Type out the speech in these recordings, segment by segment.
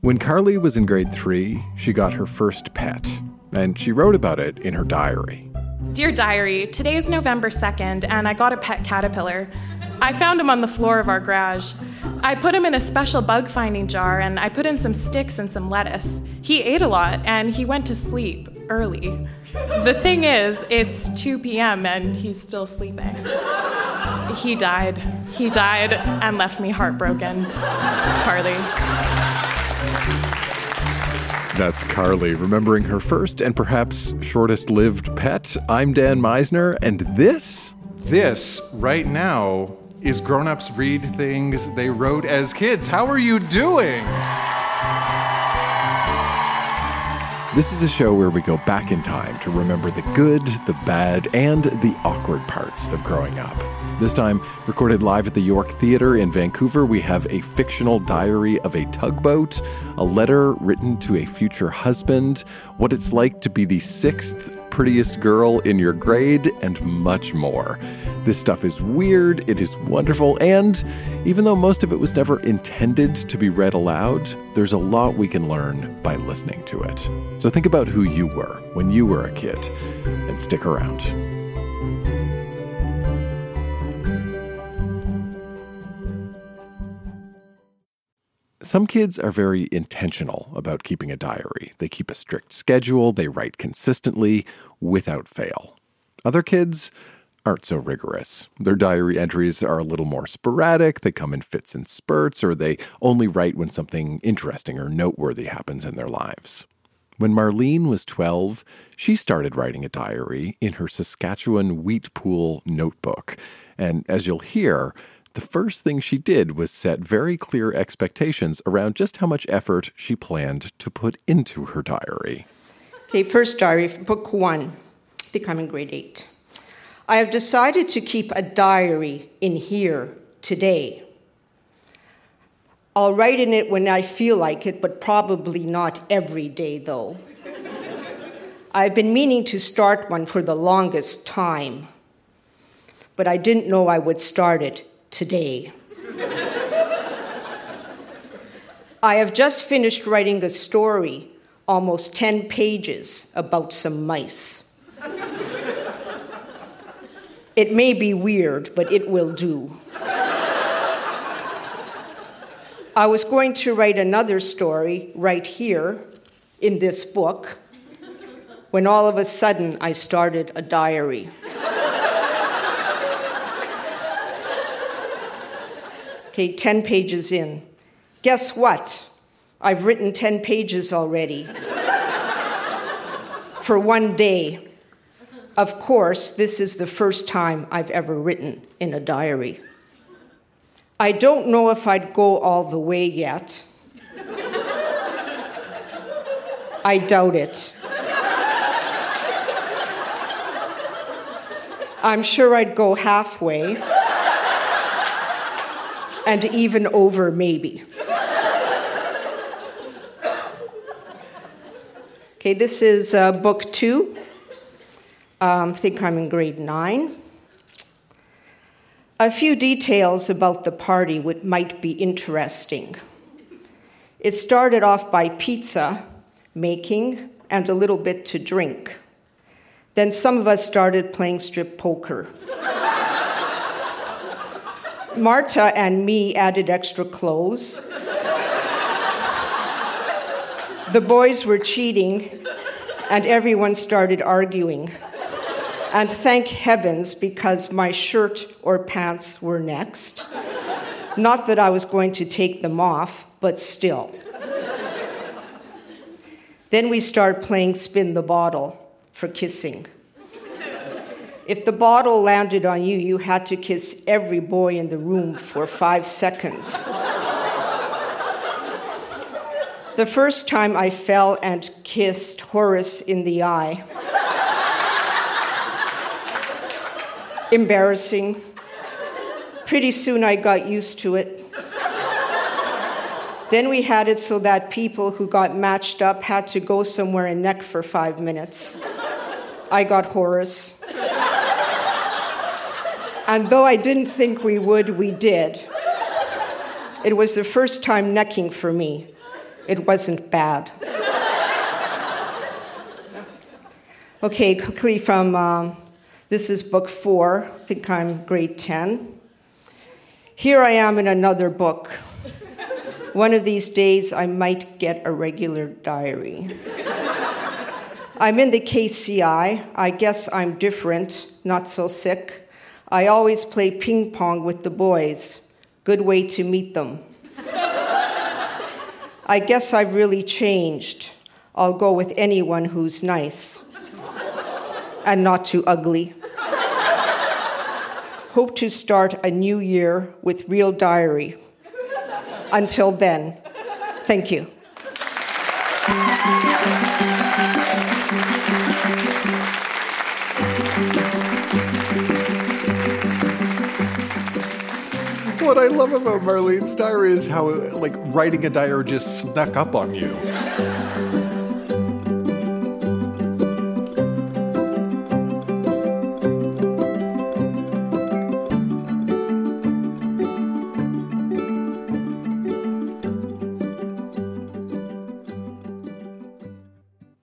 When Carly was in grade three, she got her first pet, and she wrote about it in her diary. Dear Diary, today is November 2nd, and I got a pet caterpillar. I found him on the floor of our garage. I put him in a special bug finding jar, and I put in some sticks and some lettuce. He ate a lot, and he went to sleep early. The thing is, it's 2 p.m., and he's still sleeping. He died. He died and left me heartbroken. Carly. That's Carly remembering her first and perhaps shortest lived pet. I'm Dan Meisner, and this? This, right now, is Grown Ups Read Things They Wrote as Kids. How are you doing? This is a show where we go back in time to remember the good, the bad, and the awkward parts of growing up. This time, recorded live at the York Theatre in Vancouver, we have a fictional diary of a tugboat, a letter written to a future husband, what it's like to be the sixth prettiest girl in your grade, and much more. This stuff is weird, it is wonderful, and even though most of it was never intended to be read aloud, there's a lot we can learn by listening to it. So think about who you were when you were a kid, and stick around. Some kids are very intentional about keeping a diary. They keep a strict schedule, they write consistently, without fail. Other kids aren't so rigorous. Their diary entries are a little more sporadic, they come in fits and spurts, or they only write when something interesting or noteworthy happens in their lives. When Marlene was 12, she started writing a diary in her Saskatchewan wheat pool notebook. And as you'll hear, the first thing she did was set very clear expectations around just how much effort she planned to put into her diary. Okay, first diary, book one. In grade eight. I have decided to keep a diary in here today. I'll write in it when I feel like it, but probably not every day, though. I've been meaning to start one for the longest time, but I didn't know I would start it today. I have just finished writing a story, almost 10 pages, about some mice. It may be weird, but it will do. I was going to write another story right here in this book when all of a sudden I started a diary. Okay, 10 pages in. Guess what? I've written 10 pages already. For one day. Of course, this is the first time I've ever written in a diary. I don't know if I'd go all the way yet. I doubt it. I'm sure I'd go halfway and even over, maybe. Okay, this is uh, book two. Um, think I'm in grade nine. A few details about the party would, might be interesting. It started off by pizza making and a little bit to drink. Then some of us started playing strip poker. Marta and me added extra clothes. the boys were cheating, and everyone started arguing. And thank heavens, because my shirt or pants were next. Not that I was going to take them off, but still. then we start playing spin the bottle for kissing. If the bottle landed on you, you had to kiss every boy in the room for five seconds. the first time I fell and kissed Horace in the eye. Embarrassing. Pretty soon I got used to it. Then we had it so that people who got matched up had to go somewhere and neck for five minutes. I got Horace. And though I didn't think we would, we did. It was the first time necking for me. It wasn't bad. Okay, quickly from um, this is book four. I think I'm grade 10. Here I am in another book. One of these days, I might get a regular diary. I'm in the KCI. I guess I'm different, not so sick. I always play ping pong with the boys. Good way to meet them. I guess I've really changed. I'll go with anyone who's nice and not too ugly. Hope to start a new year with Real Diary. Until then, thank you. What I love about Marlene's diary is how, like, writing a diary just snuck up on you.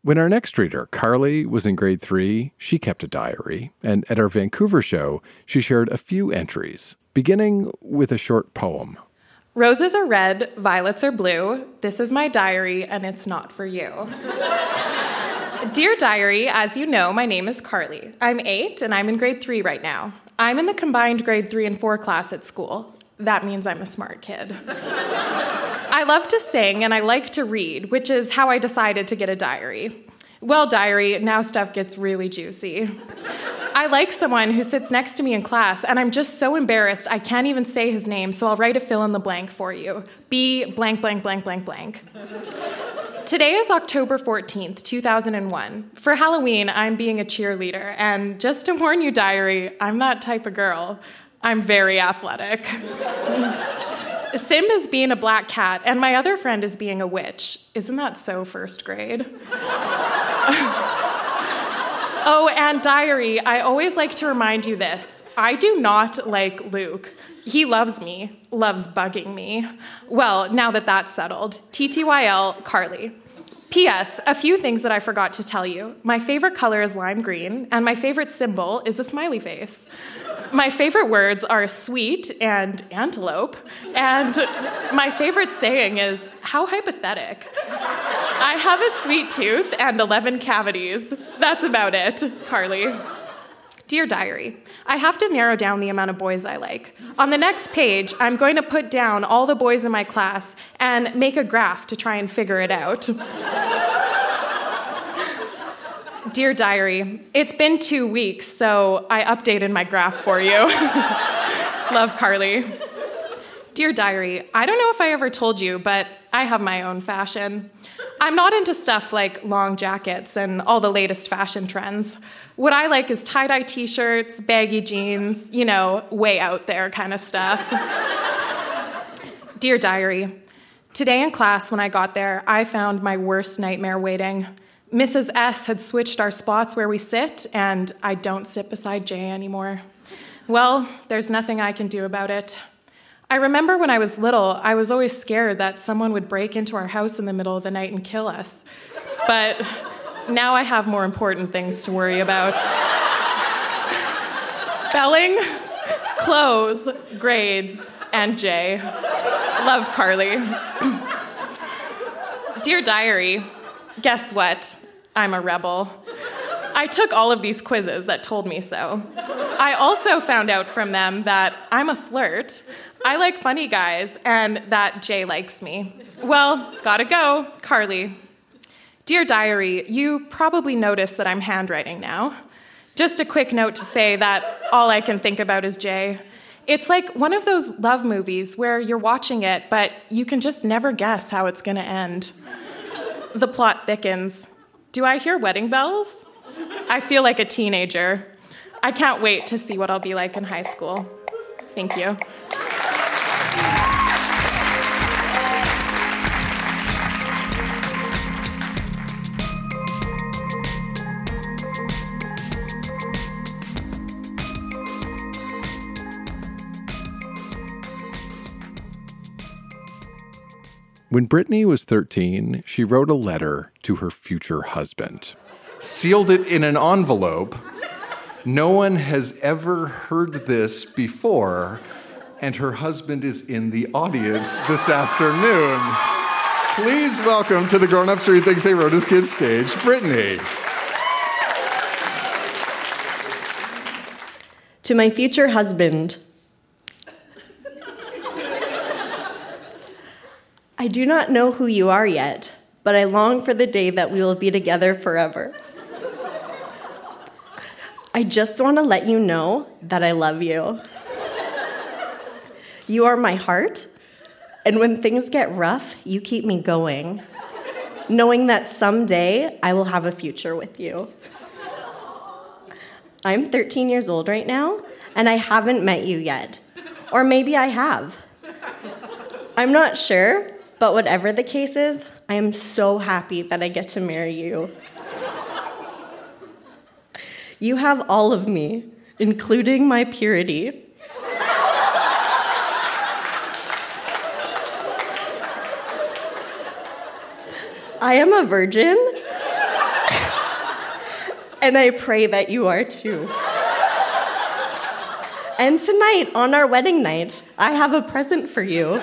When our next reader, Carly, was in grade three, she kept a diary, and at our Vancouver show, she shared a few entries, beginning with a short poem. Roses are red, violets are blue. This is my diary, and it's not for you. Dear Diary, as you know, my name is Carly. I'm eight, and I'm in grade three right now. I'm in the combined grade three and four class at school. That means I'm a smart kid. I love to sing and I like to read, which is how I decided to get a diary. Well, diary, now stuff gets really juicy. I like someone who sits next to me in class, and I'm just so embarrassed I can't even say his name, so I'll write a fill in the blank for you. B blank, blank, blank, blank, blank. Today is October 14th, 2001. For Halloween, I'm being a cheerleader, and just to warn you, diary, I'm that type of girl. I'm very athletic. Sim is being a black cat, and my other friend is being a witch. Isn't that so first grade? oh, and diary, I always like to remind you this I do not like Luke. He loves me, loves bugging me. Well, now that that's settled, TTYL, Carly. P.S. A few things that I forgot to tell you. My favorite color is lime green, and my favorite symbol is a smiley face. My favorite words are sweet and antelope, and my favorite saying is, How hypothetic. I have a sweet tooth and 11 cavities. That's about it, Carly. Dear Diary, I have to narrow down the amount of boys I like. On the next page, I'm going to put down all the boys in my class and make a graph to try and figure it out. Dear Diary, it's been two weeks, so I updated my graph for you. Love Carly. Dear Diary, I don't know if I ever told you, but I have my own fashion. I'm not into stuff like long jackets and all the latest fashion trends. What I like is tie dye t shirts, baggy jeans, you know, way out there kind of stuff. Dear Diary, today in class when I got there, I found my worst nightmare waiting. Mrs. S had switched our spots where we sit, and I don't sit beside Jay anymore. Well, there's nothing I can do about it. I remember when I was little, I was always scared that someone would break into our house in the middle of the night and kill us. But now I have more important things to worry about spelling, clothes, grades, and Jay. Love Carly. Dear Diary, guess what? I'm a rebel. I took all of these quizzes that told me so. I also found out from them that I'm a flirt. I like funny guys, and that Jay likes me. Well, gotta go, Carly. Dear Diary, you probably noticed that I'm handwriting now. Just a quick note to say that all I can think about is Jay. It's like one of those love movies where you're watching it, but you can just never guess how it's gonna end. The plot thickens. Do I hear wedding bells? I feel like a teenager. I can't wait to see what I'll be like in high school. Thank you. When Brittany was 13, she wrote a letter to her future husband. Sealed it in an envelope. No one has ever heard this before, and her husband is in the audience this afternoon. Please welcome to the Grown Ups Read Things They Wrote as Kids stage, Brittany. To my future husband, I do not know who you are yet, but I long for the day that we will be together forever. I just want to let you know that I love you. You are my heart, and when things get rough, you keep me going, knowing that someday I will have a future with you. I'm 13 years old right now, and I haven't met you yet. Or maybe I have. I'm not sure, but whatever the case is, I am so happy that I get to marry you. You have all of me, including my purity. I am a virgin, and I pray that you are too. And tonight, on our wedding night, I have a present for you.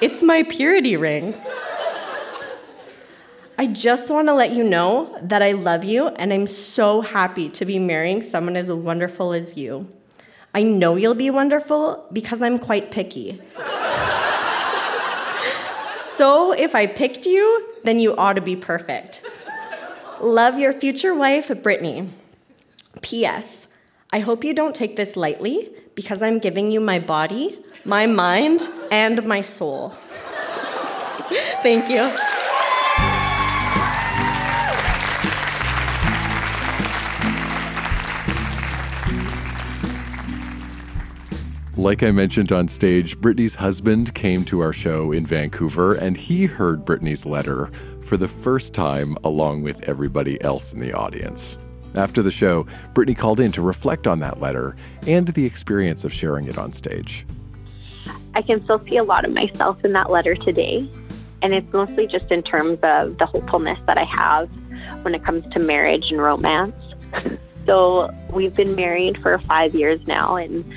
It's my purity ring. I just want to let you know that I love you and I'm so happy to be marrying someone as wonderful as you. I know you'll be wonderful because I'm quite picky. so if I picked you, then you ought to be perfect. Love your future wife, Brittany. P.S. I hope you don't take this lightly because I'm giving you my body, my mind, and my soul. Thank you. Like I mentioned on stage, Brittany's husband came to our show in Vancouver and he heard Brittany's letter for the first time along with everybody else in the audience. After the show, Brittany called in to reflect on that letter and the experience of sharing it on stage. I can still see a lot of myself in that letter today. And it's mostly just in terms of the hopefulness that I have when it comes to marriage and romance. so we've been married for five years now, and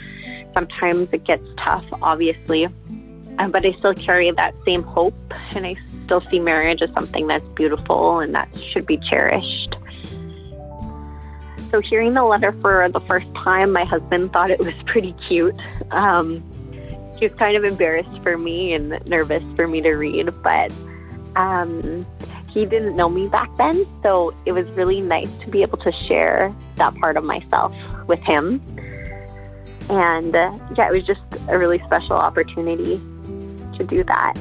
sometimes it gets tough, obviously. Uh, but I still carry that same hope, and I still see marriage as something that's beautiful and that should be cherished. So, hearing the letter for the first time, my husband thought it was pretty cute. Um, he was kind of embarrassed for me and nervous for me to read, but um, he didn't know me back then. So it was really nice to be able to share that part of myself with him. And uh, yeah, it was just a really special opportunity to do that.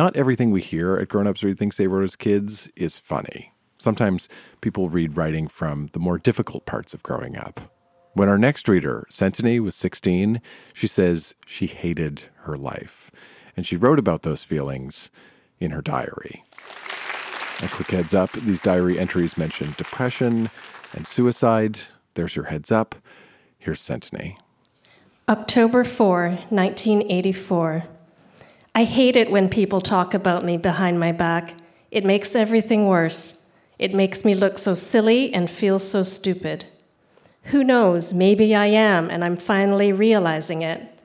Not everything we hear at Grown Ups Read Things They Wrote as Kids is funny. Sometimes people read writing from the more difficult parts of growing up. When our next reader, Centony, was 16, she says she hated her life. And she wrote about those feelings in her diary. A quick heads up these diary entries mention depression and suicide. There's your heads up. Here's Centony. October 4, 1984. I hate it when people talk about me behind my back. It makes everything worse. It makes me look so silly and feel so stupid. Who knows, maybe I am, and I'm finally realizing it.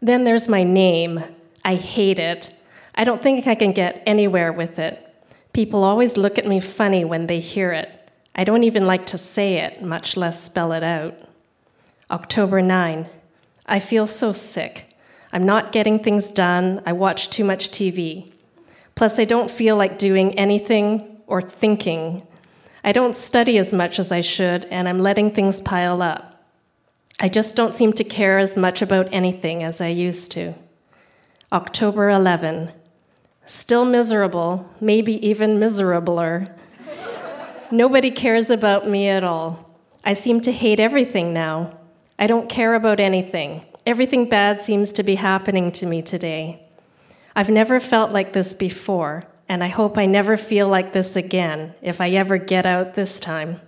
Then there's my name. I hate it. I don't think I can get anywhere with it. People always look at me funny when they hear it. I don't even like to say it, much less spell it out. October 9. I feel so sick. I'm not getting things done. I watch too much TV. Plus, I don't feel like doing anything or thinking. I don't study as much as I should, and I'm letting things pile up. I just don't seem to care as much about anything as I used to. October 11. Still miserable, maybe even miserabler. Nobody cares about me at all. I seem to hate everything now. I don't care about anything. Everything bad seems to be happening to me today. I've never felt like this before, and I hope I never feel like this again if I ever get out this time.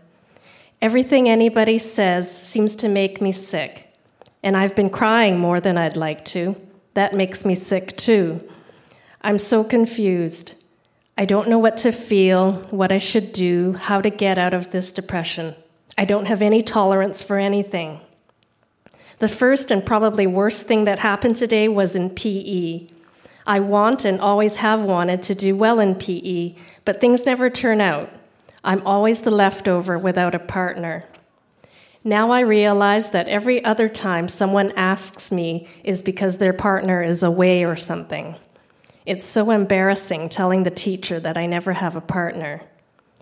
Everything anybody says seems to make me sick, and I've been crying more than I'd like to. That makes me sick too. I'm so confused. I don't know what to feel, what I should do, how to get out of this depression. I don't have any tolerance for anything. The first and probably worst thing that happened today was in PE. I want and always have wanted to do well in PE, but things never turn out. I'm always the leftover without a partner. Now I realize that every other time someone asks me is because their partner is away or something. It's so embarrassing telling the teacher that I never have a partner.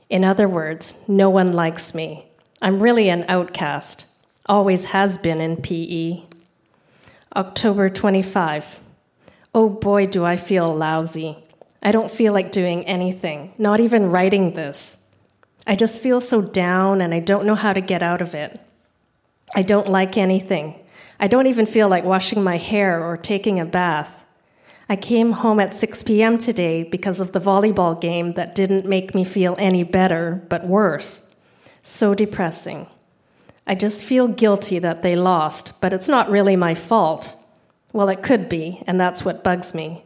In other words, no one likes me. I'm really an outcast, always has been in PE. October 25. Oh boy, do I feel lousy. I don't feel like doing anything, not even writing this. I just feel so down and I don't know how to get out of it. I don't like anything. I don't even feel like washing my hair or taking a bath. I came home at 6 p.m. today because of the volleyball game that didn't make me feel any better, but worse. So depressing. I just feel guilty that they lost, but it's not really my fault. Well, it could be, and that's what bugs me.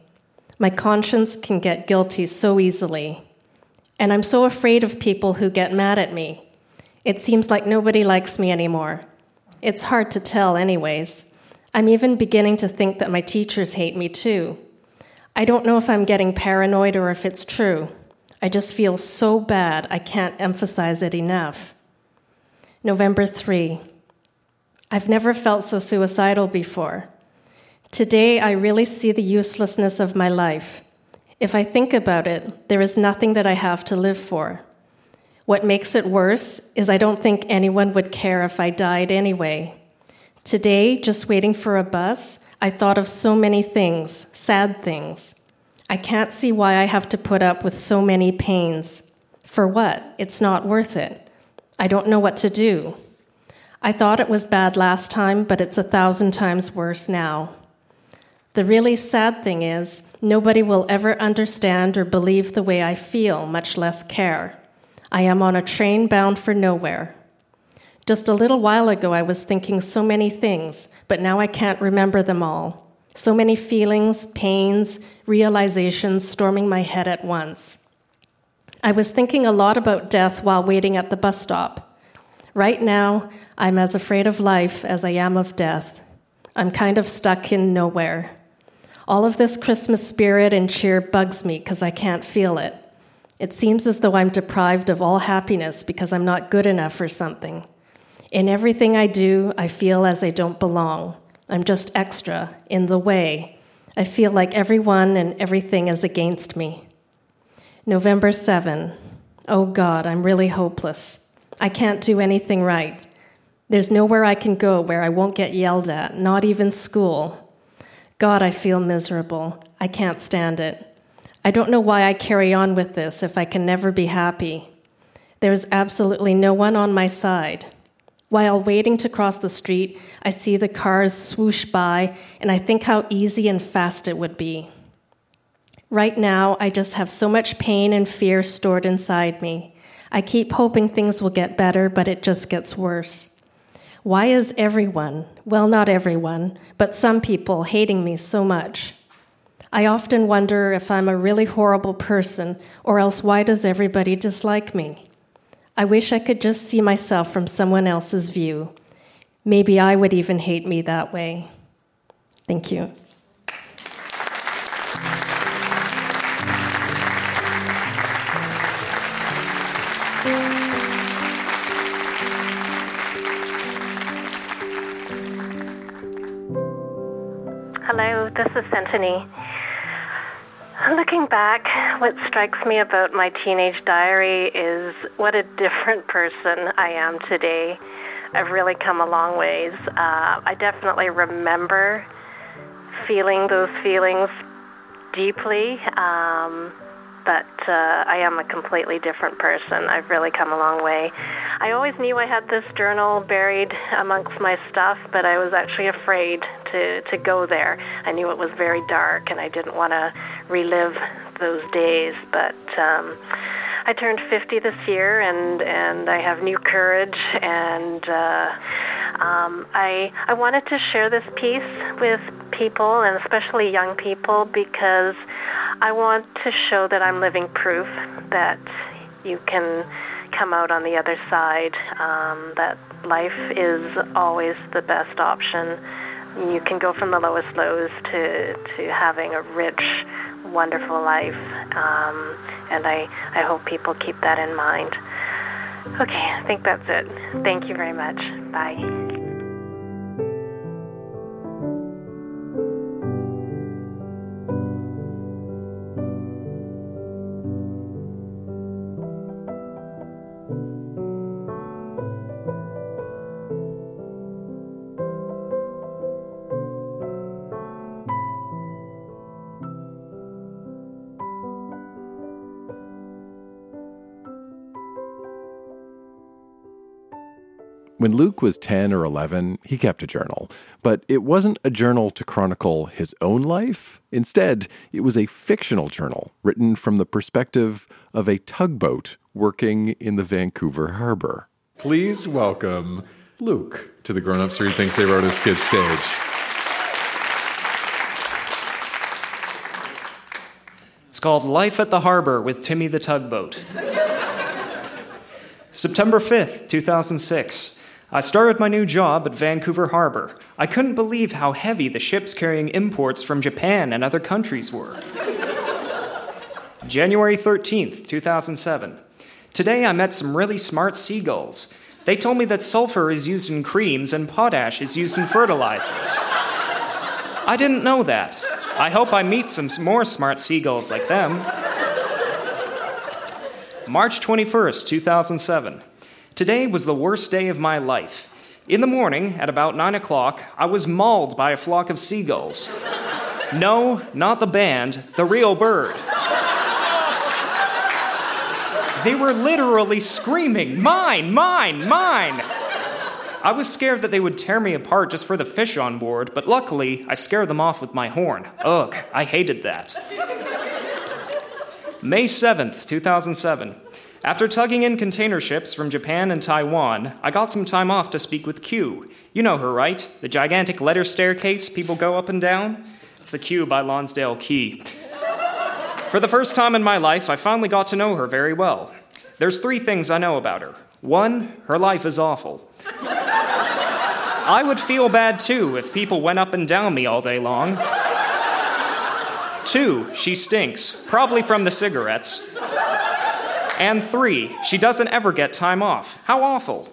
My conscience can get guilty so easily. And I'm so afraid of people who get mad at me. It seems like nobody likes me anymore. It's hard to tell, anyways. I'm even beginning to think that my teachers hate me too. I don't know if I'm getting paranoid or if it's true. I just feel so bad, I can't emphasize it enough. November 3. I've never felt so suicidal before. Today, I really see the uselessness of my life. If I think about it, there is nothing that I have to live for. What makes it worse is I don't think anyone would care if I died anyway. Today, just waiting for a bus, I thought of so many things, sad things. I can't see why I have to put up with so many pains. For what? It's not worth it. I don't know what to do. I thought it was bad last time, but it's a thousand times worse now. The really sad thing is, nobody will ever understand or believe the way I feel, much less care. I am on a train bound for nowhere. Just a little while ago, I was thinking so many things, but now I can't remember them all. So many feelings, pains, realizations storming my head at once. I was thinking a lot about death while waiting at the bus stop. Right now, I'm as afraid of life as I am of death. I'm kind of stuck in nowhere. All of this Christmas spirit and cheer bugs me because I can't feel it. It seems as though I'm deprived of all happiness because I'm not good enough for something. In everything I do, I feel as I don't belong. I'm just extra, in the way. I feel like everyone and everything is against me. November 7. Oh God, I'm really hopeless. I can't do anything right. There's nowhere I can go where I won't get yelled at, not even school. God, I feel miserable. I can't stand it. I don't know why I carry on with this if I can never be happy. There's absolutely no one on my side. While waiting to cross the street, I see the cars swoosh by, and I think how easy and fast it would be. Right now, I just have so much pain and fear stored inside me. I keep hoping things will get better, but it just gets worse. Why is everyone, well, not everyone, but some people hating me so much? I often wonder if I'm a really horrible person, or else why does everybody dislike me? I wish I could just see myself from someone else's view. Maybe I would even hate me that way. Thank you. Is Looking back, what strikes me about my teenage diary is what a different person I am today. I've really come a long ways. Uh, I definitely remember feeling those feelings deeply. Um, but uh, I am a completely different person. I've really come a long way. I always knew I had this journal buried amongst my stuff, but I was actually afraid to to go there. I knew it was very dark, and I didn't want to relive those days. But um, I turned 50 this year, and and I have new courage, and uh, um, I I wanted to share this piece with people, and especially young people, because I want to show that I'm living proof that you can come out on the other side, um, that life is always the best option. You can go from the lowest lows to, to having a rich, wonderful life. Um, and I, I hope people keep that in mind. Okay, I think that's it. Thank you very much. Bye. When Luke was 10 or 11, he kept a journal, but it wasn't a journal to chronicle his own life. Instead, it was a fictional journal written from the perspective of a tugboat working in the Vancouver harbor. Please welcome Luke to the Grown Ups Read Things They Wrote as Kids stage. It's called Life at the Harbor with Timmy the Tugboat. September 5th, 2006. I started my new job at Vancouver Harbor. I couldn't believe how heavy the ships carrying imports from Japan and other countries were. January 13th, 2007. Today I met some really smart seagulls. They told me that sulfur is used in creams and potash is used in fertilizers. I didn't know that. I hope I meet some more smart seagulls like them. March 21st, 2007. Today was the worst day of my life. In the morning, at about 9 o'clock, I was mauled by a flock of seagulls. No, not the band, the real bird. They were literally screaming, Mine, mine, mine! I was scared that they would tear me apart just for the fish on board, but luckily, I scared them off with my horn. Ugh, I hated that. May 7th, 2007. After tugging in container ships from Japan and Taiwan, I got some time off to speak with Q. You know her, right? The gigantic letter staircase people go up and down? It's the Q by Lonsdale Quay. For the first time in my life, I finally got to know her very well. There's three things I know about her. One, her life is awful. I would feel bad too if people went up and down me all day long. Two, she stinks, probably from the cigarettes. And three, she doesn't ever get time off. How awful.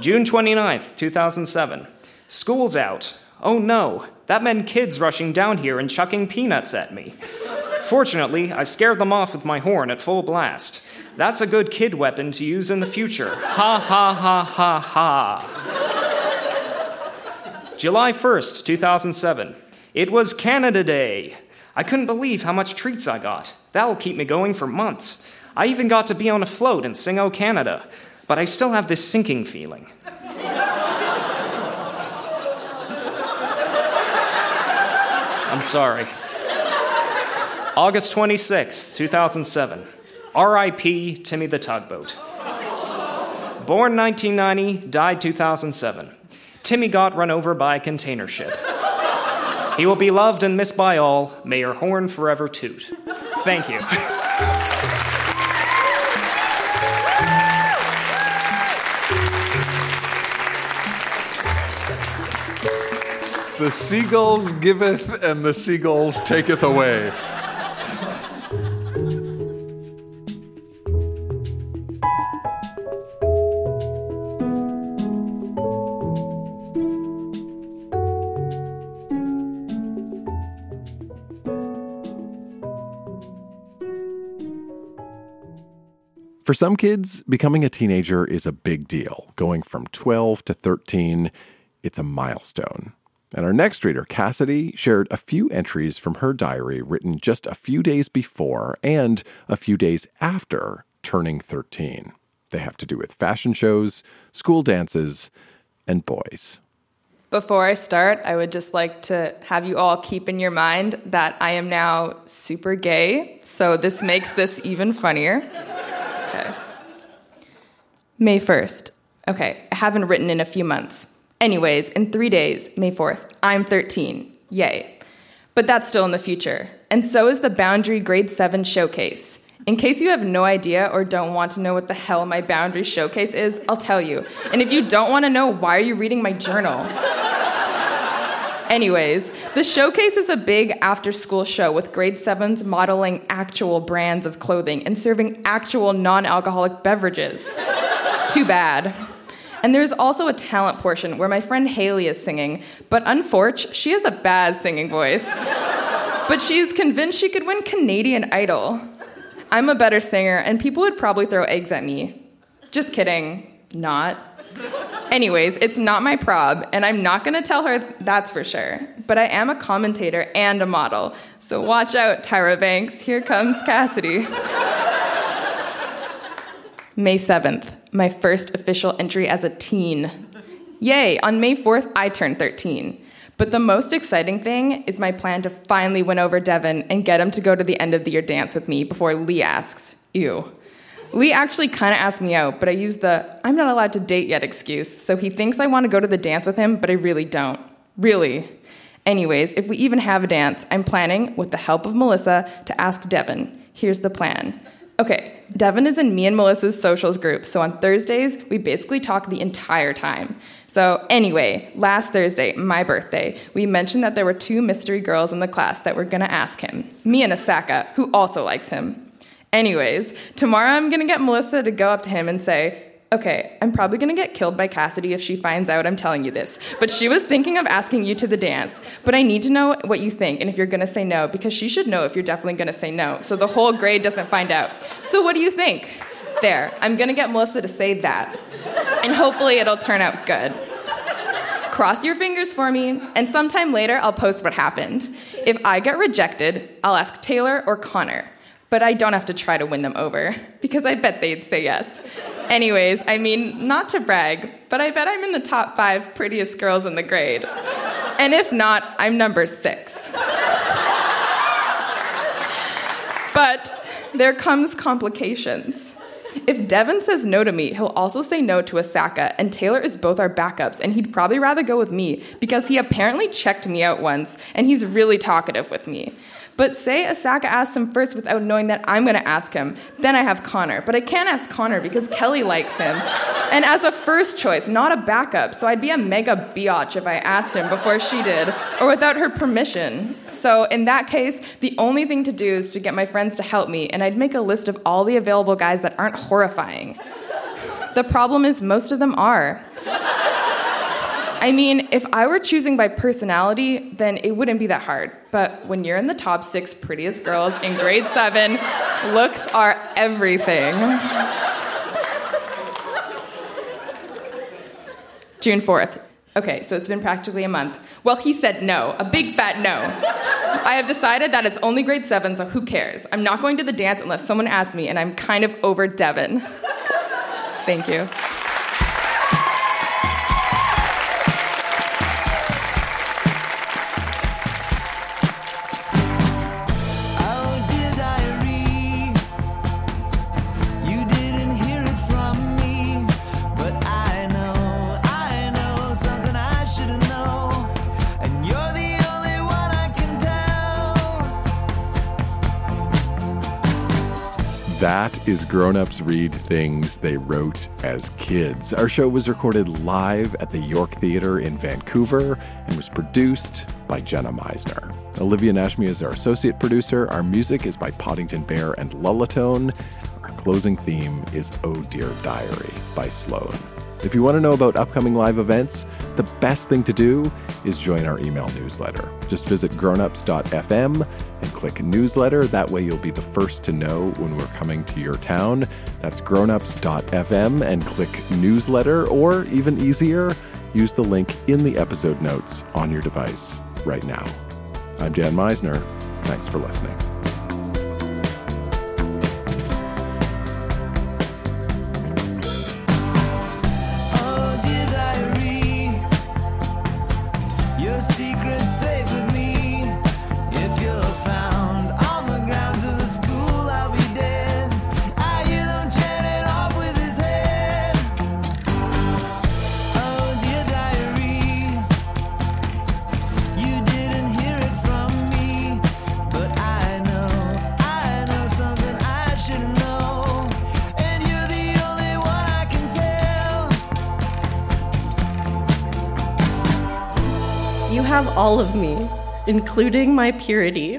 June 29th, 2007. School's out. Oh no, that meant kids rushing down here and chucking peanuts at me. Fortunately, I scared them off with my horn at full blast. That's a good kid weapon to use in the future. Ha ha ha ha ha. July 1st, 2007. It was Canada Day. I couldn't believe how much treats I got. That'll keep me going for months. I even got to be on a float and sing O Canada, but I still have this sinking feeling. I'm sorry. August 26th, 2007. R.I.P. Timmy the Tugboat. Born 1990, died 2007. Timmy got run over by a container ship. He will be loved and missed by all. May your horn forever toot. Thank you. The seagulls giveth and the seagulls taketh away. For some kids, becoming a teenager is a big deal. Going from 12 to 13, it's a milestone. And our next reader, Cassidy, shared a few entries from her diary written just a few days before and a few days after turning 13. They have to do with fashion shows, school dances, and boys. Before I start, I would just like to have you all keep in your mind that I am now super gay, so this makes this even funnier. Okay. May 1st. Okay, I haven't written in a few months. Anyways, in three days, May 4th, I'm 13. Yay. But that's still in the future. And so is the Boundary Grade 7 Showcase. In case you have no idea or don't want to know what the hell my Boundary Showcase is, I'll tell you. And if you don't want to know, why are you reading my journal? Anyways, the showcase is a big after school show with grade 7s modeling actual brands of clothing and serving actual non alcoholic beverages. Too bad. And there's also a talent portion where my friend Haley is singing, but unfortunately, she has a bad singing voice. but she's convinced she could win Canadian Idol. I'm a better singer, and people would probably throw eggs at me. Just kidding, not. Anyways, it's not my prob, and I'm not gonna tell her that's for sure. But I am a commentator and a model, so watch out, Tyra Banks. Here comes Cassidy. May 7th, my first official entry as a teen. Yay, on May 4th, I turned 13. But the most exciting thing is my plan to finally win over Devin and get him to go to the end of the year dance with me before Lee asks. Ew. Lee actually kind of asked me out, but I used the I'm not allowed to date yet excuse, so he thinks I want to go to the dance with him, but I really don't. Really. Anyways, if we even have a dance, I'm planning, with the help of Melissa, to ask Devin. Here's the plan. Okay, Devin is in me and Melissa's socials group, so on Thursdays, we basically talk the entire time. So, anyway, last Thursday, my birthday, we mentioned that there were two mystery girls in the class that were gonna ask him. Me and Asaka, who also likes him. Anyways, tomorrow I'm gonna get Melissa to go up to him and say, Okay, I'm probably gonna get killed by Cassidy if she finds out I'm telling you this. But she was thinking of asking you to the dance. But I need to know what you think and if you're gonna say no, because she should know if you're definitely gonna say no, so the whole grade doesn't find out. So what do you think? There, I'm gonna get Melissa to say that. And hopefully it'll turn out good. Cross your fingers for me, and sometime later I'll post what happened. If I get rejected, I'll ask Taylor or Connor. But I don't have to try to win them over, because I bet they'd say yes. Anyways, I mean, not to brag, but I bet I'm in the top five prettiest girls in the grade. And if not, I'm number six. but there comes complications. If Devin says no to me, he'll also say no to Asaka, and Taylor is both our backups, and he'd probably rather go with me because he apparently checked me out once, and he's really talkative with me. But say Asaka asks him first without knowing that I'm going to ask him. Then I have Connor. But I can't ask Connor because Kelly likes him. And as a first choice, not a backup. So I'd be a mega biatch if I asked him before she did, or without her permission. So in that case, the only thing to do is to get my friends to help me, and I'd make a list of all the available guys that aren't horrifying. The problem is, most of them are. I mean, if I were choosing by personality, then it wouldn't be that hard. But when you're in the top six prettiest girls in grade seven, looks are everything. June 4th. Okay, so it's been practically a month. Well, he said no, a big fat no. I have decided that it's only grade seven, so who cares? I'm not going to the dance unless someone asks me, and I'm kind of over Devin. Thank you. That is Grown Ups Read Things They Wrote as Kids. Our show was recorded live at the York Theatre in Vancouver and was produced by Jenna Meisner. Olivia Nashmi is our associate producer. Our music is by Podington Bear and Lullatone. Our closing theme is Oh Dear Diary by Sloan. If you want to know about upcoming live events, the best thing to do is join our email newsletter. Just visit grownups.fm and click newsletter. That way you'll be the first to know when we're coming to your town. That's grownups.fm and click newsletter, or even easier, use the link in the episode notes on your device right now. I'm Dan Meisner. Thanks for listening. Including my purity.